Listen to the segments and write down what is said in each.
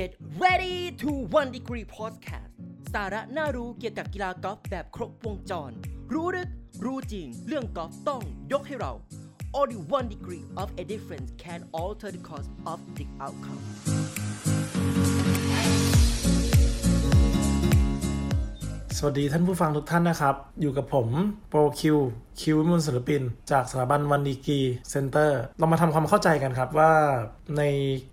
Get ready to One Degree Podcast สาระน่ารู้เกี่ยวกับกีฬากอล์ฟแบบครบวงจร รู้ลึก รู้จริง เรื่องกอล์ฟต้องยกให้เรา Only one degree of a difference can alter the course of the outcome สวัสดีท่านผู้ฟังทุกท่านนะครับ อยู่กับผมโปรคิวคิวมุลศิลปิน จากสถาบัน One Degree Center เรามาทำความเข้าใจกันครับว่าใน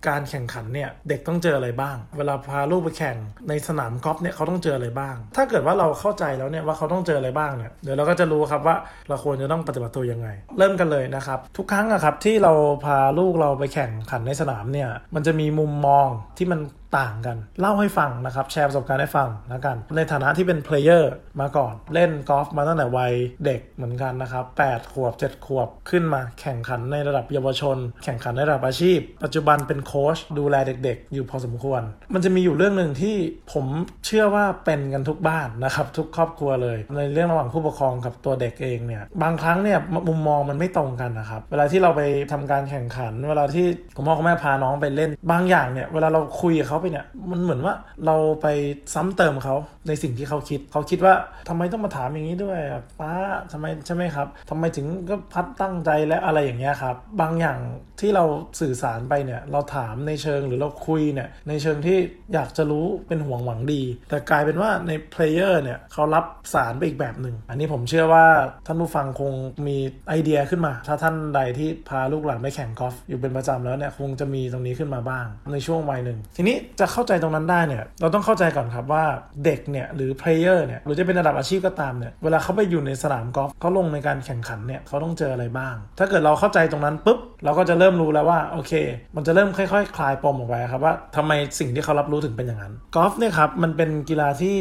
การแข่งขันเนี่ย เด็กต้องเจออะไรบ้าง เวลาพาลูกไปแข่งในสนามกอล์ฟเนี่ยเขาต้องเจออะไรบ้าง ถ้าเกิดว่าเราเข้าใจแล้วเนี่ยว่าเขาต้องเจออะไรบ้างเนี่ยเดี๋ยวเราก็จะรู้ครับว่าเราควรจะต้องปฏิบัติตัวยังไง เริ่มกันเลยนะครับ ทุกครั้งอะครับที่เราพาลูกเราไปแข่งขันในสนามเนี่ยมันจะมีมุมมองที่มัน ต่างกัน เล่าให้ฟังนะครับ แชร์ประสบการณ์ให้ฟังแล้วกัน ในฐานะที่เป็น player มาก่อน เล่นกอล์ฟมาตั้งแต่วัยเด็กเหมือนกันนะครับ8ขวบ 7 ขวบขึ้นมา แข่งขันในระดับเยาวชน แข่งขันในระดับอาชีพ ปัจจุบันเป็นโค้ชดูแลเด็ก ๆ อยู่พอสมควร มันจะมีอยู่เรื่องหนึ่งที่ผมเชื่อว่าเป็นกันทุกบ้านนะครับทุกครอบครัวเลย ในเรื่องระหว่างผู้ปกครองกับตัวเด็กเองเนี่ยบางครั้งเนี่ยมุมมองมันไม่ตรงกันนะครับเวลาที่เราไปทำการแข่งขัน เวลาที่คุณพ่อคุณแม่พาน้องไปเล่น บางอย่างเนี่ยเวลาเราคุยกับเขาไปเนี่ยมันเหมือนว่าเราไปซ้ำเติมเขาในสิ่งที่เขาคิด เขาคิดว่าทำไมต้องมาถามอย่างนี้ด้วยป้าทำไมใช่ไหมครับทำไมถึงก็พัดตั้งใจและอะไรอย่างเงี้ยครับ บางอย่างที่เราสื่อสารไปเนี่ยเราถามในเชิงหรือเราคุยเนี่ยในเชิงที่อยากจะรู้เป็นห่วงหวังดี แต่กลายเป็นว่าในเพลเยอร์เนี่ยเขารับสารไปอีกแบบหนึ่งอันนี้ผมเชื่อว่าท่านผู้ฟังคงมีไอเดียขึ้นมา ถ้าท่านใดที่พาลูกหลานไปแข่งกอล์ฟอยู่เป็นประจำแล้วเนี่ยคงจะมีตรงนี้ขึ้นมาบ้าง ในช่วงวัยหนึ่งทีนี้จะเข้าใจตรงนั้นได้เนี่ยเราต้องเข้าใจก่อนครับว่าเด็กเนี่ยหรือ player เนี่ยหรือจะเป็นระดับอาชีพก็ตามเนี่ยเวลาเขาไปอยู่ในสนามกอล์ฟเขาลงในการแข่งขันเนี่ยเขาต้องเจออะไรบ้าง ถ้าเกิดเราเข้าใจตรงนั้นปุ๊บเราก็จะเริ่มรู้แล้วว่าโอเค มันจะเริ่มค่อยๆคลายปมออกไปครับว่าทำไมสิ่งที่เขารับรู้ถึงเป็นอย่างนั้นกอล์ฟเนี่ยครับมันเป็นกีฬาที่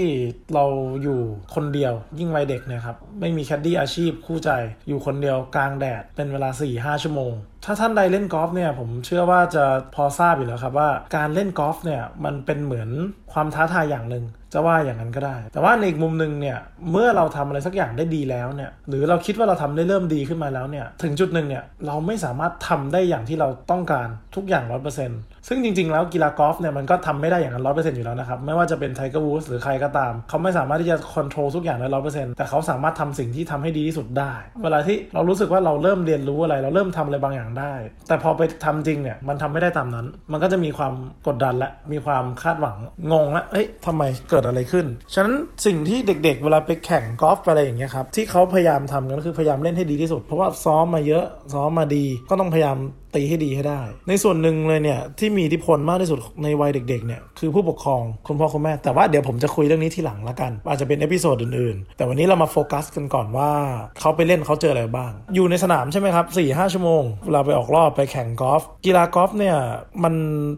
เราอยู่คนเดียวยิ่งวัยเด็กเนี่ยครับไม่มีแคดดี้อาชีพคู่ใจอยู่คนเดียวกลางแดดเป็นเวลา4-5ชั่วโมง ถ้าท่านใดเล่นกอล์ฟเนี่ยผมเชื่อว่าจะพอทราบอยู่แล้วครับว่าการเล่นกอล์ฟเนี่ยมันเป็นเหมือนความท้าทายอย่างหนึ่งจะว่าอย่างนั้นก็ได้ แต่ว่าในอีกมุมหนึ่งเนี่ยเมื่อเราทำอะไรสักอย่างได้ดีแล้วเนี่ยหรือเราคิดว่าเราทำได้เริ่มดีขึ้นมาแล้วเนี่ยถึงจุดหนึ่งเนี่ยเราไม่สามารถทำได้อย่างที่เราต้องการทุกอย่างร้อยเปอร์เซ็นต์ ซึ่งจริงๆ แล้วกีฬากอล์ฟเนี่ยมันก็ทำไม่ได้อย่างนั้นร้อยเปอร์เซ็นต์อยู่แล้วนะครับ ไม่ว่าจะเป็น Tiger Woods หรือใครก็ตาม เขาไม่สามารถที่จะควบคุมทุกอย่างได้ร้อยเปอร์เซ็นต์แต่เขาสามารถทำสิ่งที่ทำให้ดีที่สุดได้ เวลาที่เรารู้สึกว่าเราเริ่มเรียนรู้อะไร เราเริ่มทำอะไรบางอย่างได้ แต่พอไปทำจริงเนี่ยมันทำไม่ได้ตามนั้น มันก็จะมีความกดดันและมีความคาดหวังงงละเอ๊ยทำไมเกิดอะไรขึ้น ฉะนั้นสิ่งที่เด็กๆ เวลาไปแข่งกอล์ฟอะไรอย่างเงี้ยครับที่เขาพยายามทำกันก็คือพยายามเล่นให้ดีที่สุด เพราะว่าซ้อมมาเยอะซ้อมมาดีก็ต้องพยายาม ตีให้ดีให้ได้ ในส่วนหนึ่งเลยเนี่ยที่มีอิทธิพลมากที่สุดในวัยเด็กๆเนี่ยคือผู้ปกครองคุณพ่อคุณแม่ แต่ว่าเดี๋ยวผมจะคุยเรื่องนี้ทีหลังละกัน อาจจะเป็น episode อื่นๆ แต่วันนี้เรามาโฟกัสกันก่อนว่าเขาไปเล่นเขาเจออะไรบ้าง อยู่ในสนามใช่ไหมครับสี่ห้าชั่วโมงเวลาไปออกรอบไปแข่งกอล์ฟกีฬากอล์ฟเนี่ยมัน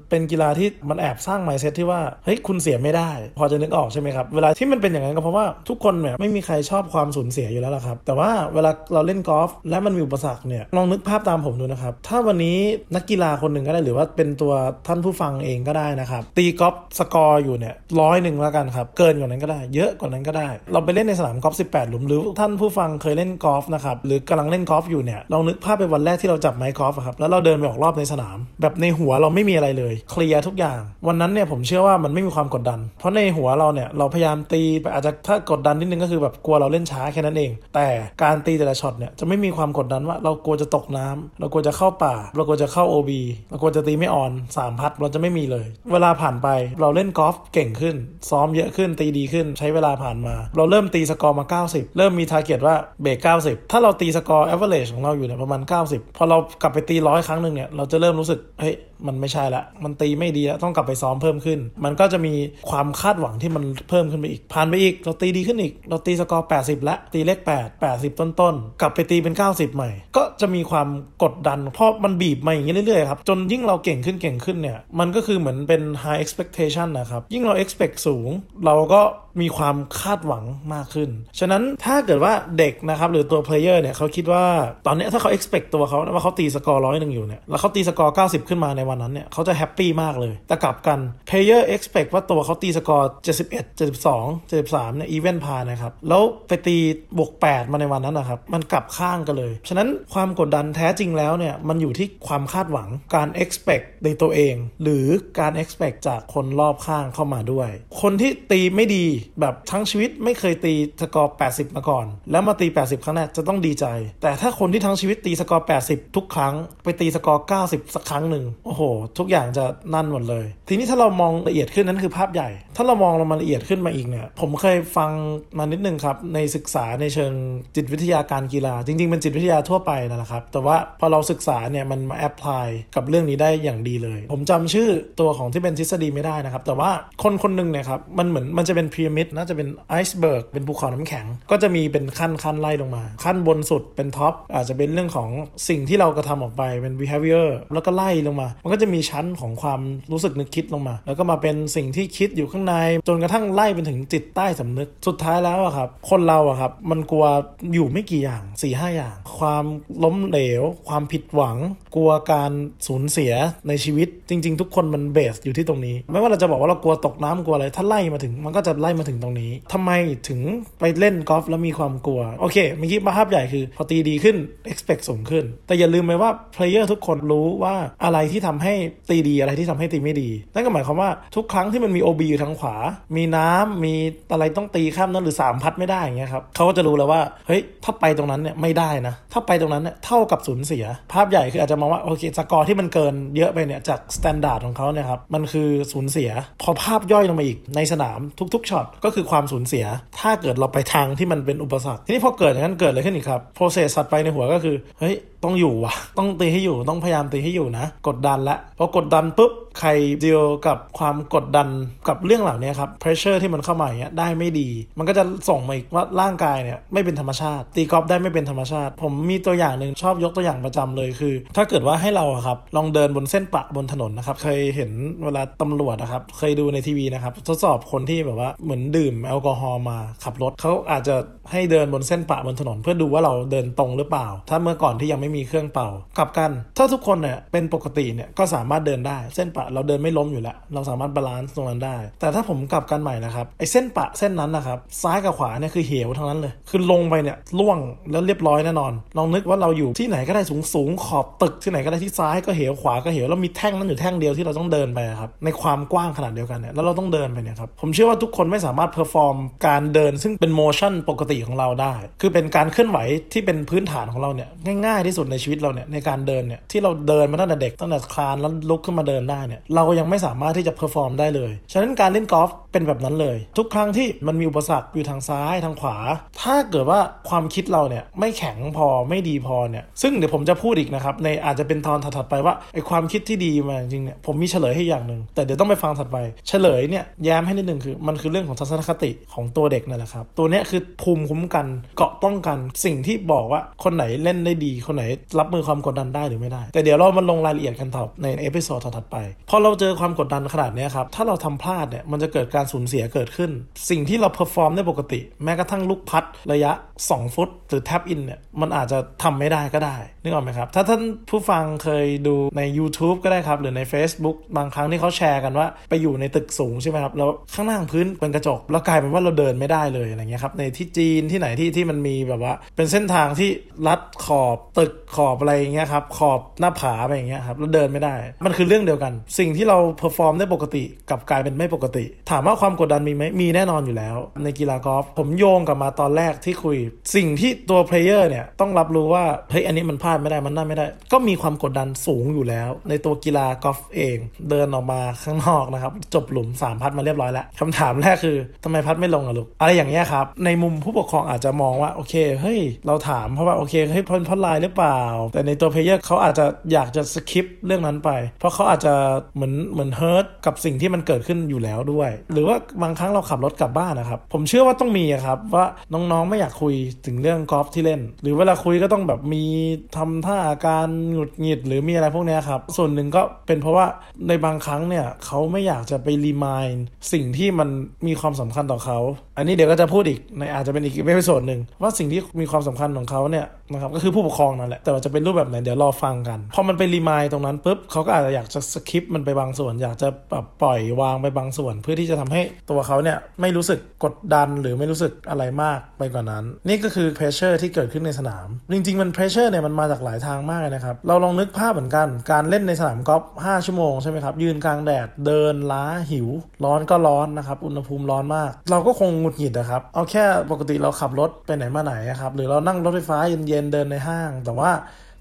เป็นกีฬาที่มันแอบสร้าง mindset ที่ว่าเฮ้ยคุณเสียไม่ได้ พอจะนึกออกใช่ไหมครับเวลาที่มันเป็นอย่างนั้นก็เพราะว่าทุกคนเนี่ยไม่มีใครชอบความสูญเสียอยู่แล้วละครับแต่ว่าเวลาเราเล่นกอล์ฟและมันมีอุปสรรคเนี่ยลองนึกภาพตามผมดูนะครับถ้าวันนี้นักกีฬาคนหนึ่งก็ได้หรือว่าเป็นตัวท่านผู้ฟังเองก็ได้นะครับ ตีกอล์ฟสกอร์อยู่เนี่ยร้อยหนึ่งแล้วกันครับ เกินกว่านั้นก็ได้ เยอะกว่านั้นก็ได้ เราไปเล่นในสนามกอล์ฟ18 หลุมหรือท่านผู้ฟังเคยเล่นกอล์ฟนะครับหรือกำลังเล่นกอล์ฟอยู่เนี่ยลองนึกภาพเป็นวันแรกที่เราจับไม้กอล์ฟครับแล้วเราเดินไปออกรอบในสนาม แบบในหัวเราไม่มีอะไรเลย clear ทุกอย่าง วันนั้นเนี่ยผมเชื่อว่ามันไม่มีความกดดัน เพราะในหัวเราเนี่ยเราพยายามตีไปอาจจะถ้ากดดันนิดนึงก็คือแบบกลัวเราเล่นช้าแค่นั้นเอง แต่การตีแต่ละช็อตเนี่ยจะไม่มีความกดดันว่าเรากลัวจะตกน้ำเรากลัวจะเข้าป่าเรากลัวจะเข้า OB เรากลัวจะตีไม่ on สามพัตต์เราจะไม่มีเลย เวลาผ่านไปเราเล่นกอล์ฟเก่งขึ้น ซ้อมเยอะขึ้นตีดีขึ้นใช้เวลาผ่านมา เราเริ่มตีสกอร์มา 90 เริ่มมี target ว่าเบรก90 ถ้าเราตีสกอร์ average ของเราอยู่เนี่ยประมาณ 90 พอเรากลับไปตีร้อยครั้งหนึ่งเนี่ยเราจะเริ่มรู้สึกเฮ้ย มันไม่ใช่ละ มันตีไม่ดีแล้วต้องกลับไปซ้อมเพิ่มขึ้น มันก็จะมีความคาดหวังที่มันเพิ่มขึ้นไปอีก ผ่านไปอีก เราตีดีขึ้นอีก เราตีสกอร์ 80 และตีเลข 8 80 ต้นๆ กลับไปตีเป็น 90 ใหม่ ก็จะมีความกดดัน เพราะมันบีบมาอย่างนี้เรื่อยๆครับ จนยิ่งเราเก่งขึ้นเก่งขึ้นเนี่ย มันก็คือเหมือนเป็น high expectation นะครับ ยิ่งเรา expect สูง เราก็ มีความคาดหวังมากขึ้น ฉะนั้นถ้าเกิดว่าเด็กนะครับหรือตัว player เนี่ยเขาคิดว่าตอนนี้ถ้าเขา expect ตัวเขาว่าเขาตีสกอร์ร้อยหนึ่งอยู่เนี่ยแล้วเขาตีสกอร์90 ขึ้นมาในวันนั้นเนี่ยเขาจะ happy มากเลย แต่กลับกัน player expect ว่าตัวเขาตีสกอร์ 71 72 73เนี่ย even พานะครับแล้วไปตีบวก 8 มาในวันนั้นนะครับมันกลับข้างกันเลย ฉะนั้นความกดดันแท้จริงแล้วเนี่ยมันอยู่ที่ความคาดหวังการ expect ในตัวเอง หรือการ expect จากคนรอบข้างเข้ามาด้วย คนที่ตีไม่ดีแบบทั้งชีวิตไม่เคยตีสกอร์ 80 มาก่อน แล้วมาตี 80 ครั้งแรกจะต้องดีใจ แต่ถ้าคนที่ทั้งชีวิตตีสกอร์ 80 ทุกครั้ง ไปตีสกอร์ 90 สักครั้งหนึ่งโอ้โห ทุกอย่างจะนั่นหมดเลย ทีนี้ถ้าเรามองละเอียดขึ้นนั้นคือภาพใหญ่ ถ้าเรามองลงมาละเอียดขึ้นมาอีกเนี่ยผมเคยฟังมานิดนึงครับในศึกษาในเชิงจิตวิทยาการกีฬา จริงๆเป็นจิตวิทยาทั่วไปนั่นแหละครับแต่ว่าพอเราศึกษาเนี่ยมันมา apply กับเรื่องนี้ได้อย่างดีเลย ผมจำชื่อตัวของที่เป็นทฤษฎีไม่ได้นะครับแต่ว่าคนคนหนึ่งเนี่ยครับมันเหมือนมันจะเป็นพีระมิดน่าจะเป็น iceberg เป็นภูเขาน้ำแข็ง ก็จะมีเป็นขั้นขั้นไล่ลงมา ขั้นบนสุดเป็น top อาจจะเป็นเรื่องของสิ่งที่เรากระทำออกไปเป็น behavior แล้วก็ไล่ลงมา มันก็จะมีชั้นของความรู้สึกนึกคิดลงมา แล้วก็มาเป็นสิ่งที่คิดอยู่ข้างใน จนกระทั่งไล่ไปถึงจิตใต้สำนึกสุดท้ายแล้วอะครับ คนเราอะครับมันกลัวอยู่ไม่กี่อย่างสี่ห้าอย่าง ความล้มเหลว ความผิดหวัง กลัวการสูญเสียในชีวิตจริง ๆ ทุกคนมันเบสอยู่ที่ตรงนี้ ไม่ว่าเราจะบอกว่าเรากลัวตกน้ำกลัวอะไรถ้าไล่มาถึงมันก็จะไล่มาถึงตรงนี้ทำไมถึงไปเล่นกอล์ฟแล้วมีความกลัว โอเคเมื่อกี้ภาพใหญ่คือ พอตีดีขึ้น expect สูงขึ้น แต่อย่าลืมไปว่า player ทุกคนรู้ว่าอะไรที่ทำให้ตีดีอะไรที่ทำให้ตีไม่ดี นั่นก็หมายความว่าทุกครั้งที่มันมี OB อยู่ทางขวา มีน้ำมีอะไรต้องตีข้ามนั้นหรือ3พัดไม่ได้อย่างเงี้ยครับเขาก็จะรู้แล้วว่าเฮ้ยถ้าไปตรงนั้นเนี่ยไม่ได้นะถ้าไปตรงนั้นเนี่ยเท่ากับสูญเสีย ภาพใหญ่คืออาจจะมองว่าโอเคสกอร์ที่มันเกินเยอะไปเนี่ยจาก standard ของเขาเนี่ยครับมันคือสูญเสีย พอภาพย่อยลงมาอีกในสนามทุกๆช็อตก็คือความสูญเสีย ถ้าเกิดเราไปทางที่มันเป็นอุปสรรค ทีนี้พอเกิดอย่างนั้นเกิดอะไรขึ้นอีกครับ process ถัดไปในหัวก็คือ เฮ้ย ต้องอยู่ว่ะต้องตีให้อยู่ต้องพยายามตีให้อยู่นะ กดดันละพอกดดันปุ๊บใครเดียวกับความกดดันกับเรื่องเหล่านี้ครับ pressure ที่มันเข้ามาอย่างเงี้ยได้ไม่ดี มันก็จะส่งมาอีกว่าร่างกายเนี่ยไม่เป็นธรรมชาติ ตีกอล์ฟได้ไม่เป็นธรรมชาติ ผมมีตัวอย่างหนึ่งชอบยกตัวอย่างประจำเลยคือ ถ้าเกิดว่าให้เราครับลองเดินบนเส้นปะบนถนนนะครับเคยเห็นเวลาตำรวจนะครับเคยดูในทีวีนะครับทดสอบคนที่แบบว่าเหมือนดื่มแอลกอฮอล์มาขับรถเขาอาจจะให้เดินบนเส้นปะบนถนน เพื่อดูว่าเราเดินตรงหรือเปล่า ถ้าเมื่อก่อนที่ยังไม่มีเครื่องเป่า กลับกัน ถ้าทุกคนเนี่ยเป็นปกติเนี่ยก็สามารถเดินได้ เส้นปะเราเดินไม่ล้มอยู่แล้ว เราสามารถ balance ตรงนั้นได้ แต่ถ้าผมกลับกันใหม่นะครับไอ้เส้นปะเส้นนั้นนะครับซ้ายกับขวาเนี่ยคือเหวทั้งนั้นเลย คือลงไปเนี่ยร่วงแล้วเรียบร้อยแน่นอน ลองนึกว่าเราอยู่ที่ไหนก็ได้สูงสูงขอบตึกที่ไหนก็ได้ที่ซ้ายก็เหวขวาก็เหวแล้วมีแท่งนั้นอยู่แท่งเดียวที่เราต้องเดินไปครับในความกว้างขนาดเดียวกันเนี่ยแล้วเราต้องเดินไปเนี่ยครับผมเชื่อว่าทุกคนไม่สามารถ performการเดินซึ่งเป็น motion ปกติของเราได้ คือเป็นการเคลื่อนไหวที่เป็นพื้นฐานของเราเนี่ยง่าย ๆที่สุดในชีวิตเราเนี่ยในการเดินเนี่ยที่เราเดินมาตั้งแต่เด็กตั้งแต่คลานแล้วลุกขึ้นมาเดินได้เนี่ยเรายังไม่สามารถที่จะ perform ได้เลย ฉะนั้นการเล่นกอล์ฟเป็นแบบนั้นเลย ทุกครั้งที่มันมีอุปสรรคอยู่ทางซ้ายทางขวา ถ้าเกิดว่าความคิดเราเนี่ยไม่แข็งพอไม่ดีพอเนี่ยซึ่งเดี๋ยวผมจะพูดอีกนะครับในอาจจะเป็นตอนถัดๆไปว่าไอความคิดที่ดีมาจริงเนี่ยผมมีเฉลยให้อย่างหนึ่งแต่เดี๋ยวต้องไปฟังถัดไป เฉลยเนี่ยแย้มให้นิดนึงคือมันคือเรื่องของทัศนคติของตัวเด็กนั่นแหละครับตัวเนี้ยคือภูมิคุ้มกันเกราะป้องกันสิ่งที่บอกว่าคนไหนเล่นได้ดีคนไหนรับมือความกดดันได้หรือไม่ได้ แต่เดี๋ยวเรามาลงรายละเอียดกันต่อใน episode ถัดไป พอเราเจอความกดดันขนาดนี้ครับ ถ้าเราทำพลาดเนี่ย มันจะเกิดการสูญเสียเกิดขึ้น สิ่งที่เรา perform ได้ปกติ แม้กระทั่งลูก putt ระยะ 2 ฟุต หรือ tap in เนี่ย มันอาจจะทำไม่ได้ก็ได้ นึกออกไหมครับ ถ้าท่านผู้ฟังเคยดูใน YouTube ก็ได้ครับ หรือใน Facebook บางครั้งที่เขาแชร์กันว่า ไปอยู่ในตึกสูงใช่ไหมครับ แล้วข้างล่างพื้นเป็นกระจก แล้วกลายเป็นว่าเราเดินไม่ได้เลยอะไรเงี้ยครับ ในที่จีนที่ไหนที่ที่มันมีแบบว่า เป็นเส้นทางที่ลัดขอบตึกขอบอะไรอย่างเงี้ยครับขอบหน้าผาไปอย่างเงี้ยครับแล้วเดินไม่ได้ มันคือเรื่องเดียวกัน สิ่งที่เรา perform ได้ปกติกลับกลายเป็นไม่ปกติ ถามว่าความกดดันมีไหมมีแน่นอนอยู่แล้ว ในกีฬากอล์ฟผมโยงกลับมาตอนแรกที่คุย สิ่งที่ตัว player เนี่ยต้องรับรู้ว่าเฮ้ยอันนี้มันพลาดไม่ได้มันได้ไม่ได้ ก็มีความกดดันสูงอยู่แล้ว ในตัวกีฬากอล์ฟเอง เดินออกมาข้างนอกนะครับจบหลุม3 putt มาเรียบร้อยแล้วคำถามแรกคือทำไม putt ไม่ลงอะลูกอะไรอย่างเงี้ยครับในมุมผู้ปกครองอาจจะมองว่าโอเคเฮ้ยเราถามเพราะว่าโอเคเฮ้ยเพราะเพราะลายหรือเปล่าล่ะ แต่ในตัว player เขาอาจจะอยากจะ skip เรื่องนั้นไป เพราะเขาอาจจะเหมือนเหมือน hurt กับสิ่งที่มันเกิดขึ้นอยู่แล้วด้วย หรือว่าบางครั้งเราขับรถกลับบ้านนะครับ ผมเชื่อว่าต้องมีครับว่าน้องๆไม่อยากคุยถึงเรื่องกอล์ฟที่เล่น หรือเวลาคุยก็ต้องแบบมีทำท่าอาการหงุดหงิดหรือมีอะไรพวกนี้ครับ ส่วนหนึ่งก็เป็นเพราะว่าในบางครั้งเนี่ยเขาไม่อยากจะไป remind สิ่งที่มันมีความสำคัญต่อเขา อันนี้เดี๋ยวก็จะพูดอีกในอาจจะเป็นอีก episode หนึ่งว่าสิ่งที่มีความสำคัญของเขาเนี่ยนะครับก็คือผู้ปกครองนั่นแหละแต่ว่าจะเป็นรูปแบบไหนเดี๋ยวรอฟังกัน พอมันไป remind ตรงนั้นปุ๊บเขาก็อาจจะอยากจะ skip มันไปบางส่วน อยากจะแบบปล่อยวางไปบางส่วน เพื่อที่จะทำให้ตัวเขาเนี่ยไม่รู้สึกกดดันหรือไม่รู้สึกอะไรมากไปกว่านั้น นี่ก็คือ pressure ที่เกิดขึ้นในสนาม จริง ๆ มัน pressure เนี่ยมันมาจากหลายทางมากนะครับ เราลองนึกภาพเหมือนกัน การเล่นในสนามกอล์ฟ5ชั่วโมงใช่ไหมครับ ยืนกลางแดด เดินล้าหิว ร้อนก็ร้อนนะครับ อุณหภูมิร้อนมาก เราก็คงหงุดหงิดนะครับ เอาแค่ปกติเราขับรถไปไหนมาไหนครับ หรือเรานั่งรถไฟฟ้าเย็นๆเดินในห้าง แต่ว่า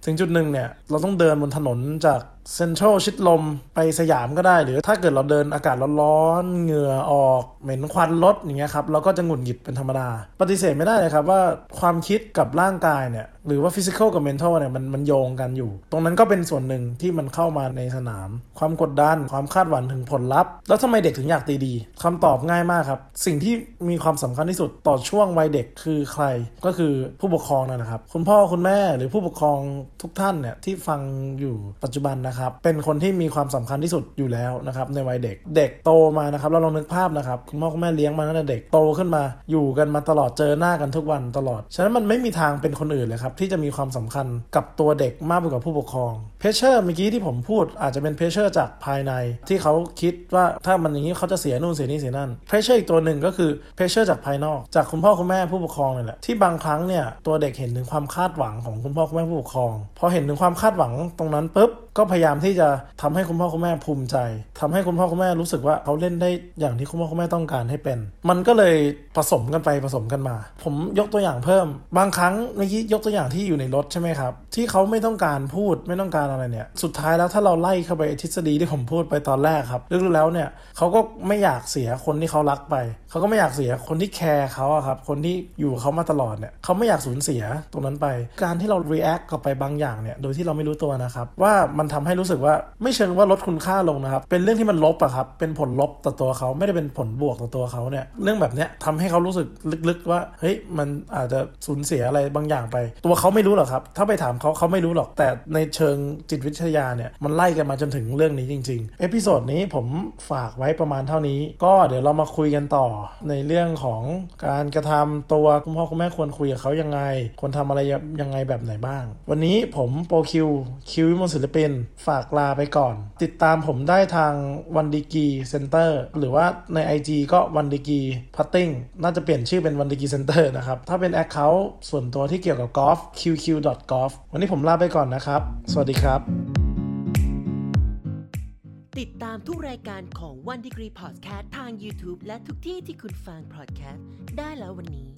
ถึงจุดหนึ่งเนี่ยเราต้องเดินบนถนนจาก เซ็นทรัลชิดลมไปสยามก็ได้ หรือถ้าเกิดเราเดินอากาศร้อนๆเหงื่อออก เหม็นควันรถอย่างเงี้ยครับเราก็จะหงุดหงิดเป็นธรรมดา ปฏิเสธไม่ได้เลยครับว่าความคิดกับร่างกายเนี่ย หรือว่า physical กับ mental เนี่ยมันมันโยงกันอยู่ ตรงนั้นก็เป็นส่วนหนึ่งที่มันเข้ามาในสนาม ความกดดัน ความคาดหวังถึงผลลัพธ์ แล้วทำไมเด็กถึงอยากตีดีคำตอบง่ายมากครับ สิ่งที่มีความสำคัญที่สุดต่อช่วงวัยเด็กคือใครก็คือผู้ปกครองนั่นนะครับ คุณพ่อคุณแม่หรือผู้ปกครองทุกท่านเนี่ยที่ฟังอยู่ปัจจุบันนะครับเป็นคนที่มีความสำคัญที่สุดอยู่แล้วนะครับในวัยเด็ก เด็กโตมานะครับเราลองนึกภาพนะครับคุณพ่อคุณแม่เลี้ยงมาตั้งแต่เด็กโตขึ้นมา อยู่กันมาตลอดเจอหน้ากันทุกวันตลอด ฉะนั้นมันไม่มีทางเป็นคนอื่นเลยครับที่จะมีความสำคัญกับตัวเด็กมากกว่าผู้ปกครอง pressure เมื่อกี้ที่ผมพูดอาจจะเป็น pressure จากภายในที่เขาคิดว่าถ้ามันอย่างนี้เขาจะเสียนู่นเสียนี่เสียนั่น pressure อีกตัวหนึ่งก็คือ pressure จากภายนอก จากคุณพ่อคุณแม่ผู้ปกครองนี่แหละที่บางครั้งเนี่ยตัวเด็กเห็นถึงความคาดหวังของคุณพ่อคุณแม่ผู้ปกครองพอเห็นถึงความคาดหวังตรงนั้นปุ๊บก็พยายามที่จะทำให้คุณพ่อคุณแม่ภูมิใจทำให้คุณพ่อคุณแม่รู้สึกว่าเขาเล่นได้อย่างที่คุณพ่อคุณแม่ต้องการให้เป็น มันก็เลยผสมกันไปผสมกันมา ผมยกตัวอย่างเพิ่ม บางครั้งเมื่อกี้ยกตัวอย่างที่อยู่ในรถใช่ไหมครับ ที่เขาไม่ต้องการพูดไม่ต้องการอะไรเนี่ย สุดท้ายแล้วถ้าเราไล่เข้าไปทฤษฎีที่ผมพูดไปตอนแรกครับลึกๆแล้วเนี่ยเขาก็ไม่อยากเสียคนที่เขารักไป เขาก็ไม่อยากเสียคนที่แคร์เขาอะครับ คนที่อยู่เขามาตลอดเนี่ยเขาไม่อยากสูญเสียตรงนั้นไป การที่เรา react กับไปบางอย่างเนี่ย โดยที่เราไม่รู้ตัวนะครับว่ามันันทำให้รู้สึกว่าไม่เชิงว่าลดคุณค่าลงนะครับ เป็นเรื่องที่มันลบอะครับ เป็นผลลบต่อตัวเขาไม่ได้เป็นผลบวกต่อตัวเขาเนี่ยเรื่องแบบเนี้ยทำให้เขารู้สึกลึกๆว่าเฮ้ยมันอาจจะสูญเสียอะไรบางอย่างไป ตัวเขาไม่รู้หรอกครับ ถ้าไปถามเขาเขาไม่รู้หรอกแต่ในเชิงจิตวิทยาเนี่ยมันไล่กันมาจนถึงเรื่องนี้จริงๆ episode นี้ผมฝากไว้ประมาณเท่านี้ ก็เดี๋ยวเรามาคุยกันต่อในเรื่องของการกระทำตัวคุณพ่อคุณแม่ควรคุยกับเขายังไงควรทำอะไรยังไงแบบไหนบ้าง วันนี้ผมโปร QQ วิมลศิลปินฝากลาไปก่อน ติดตามผมได้ทาง One Degree Center หรือว่าใน IG ก็ One Degree Putting น่าจะเปลี่ยนชื่อเป็น One Degree Center นะครับ ถ้าเป็น Account ส่วนตัวที่เกี่ยวกับกอล์ฟ qq.golf วันนี้ผมลาไปก่อนนะครับ สวัสดีครับ ติดตามทุกรายการของ One Degree Podcast ทาง YouTube และทุกที่ที่คุณฟัง podcast ได้แล้ววันนี้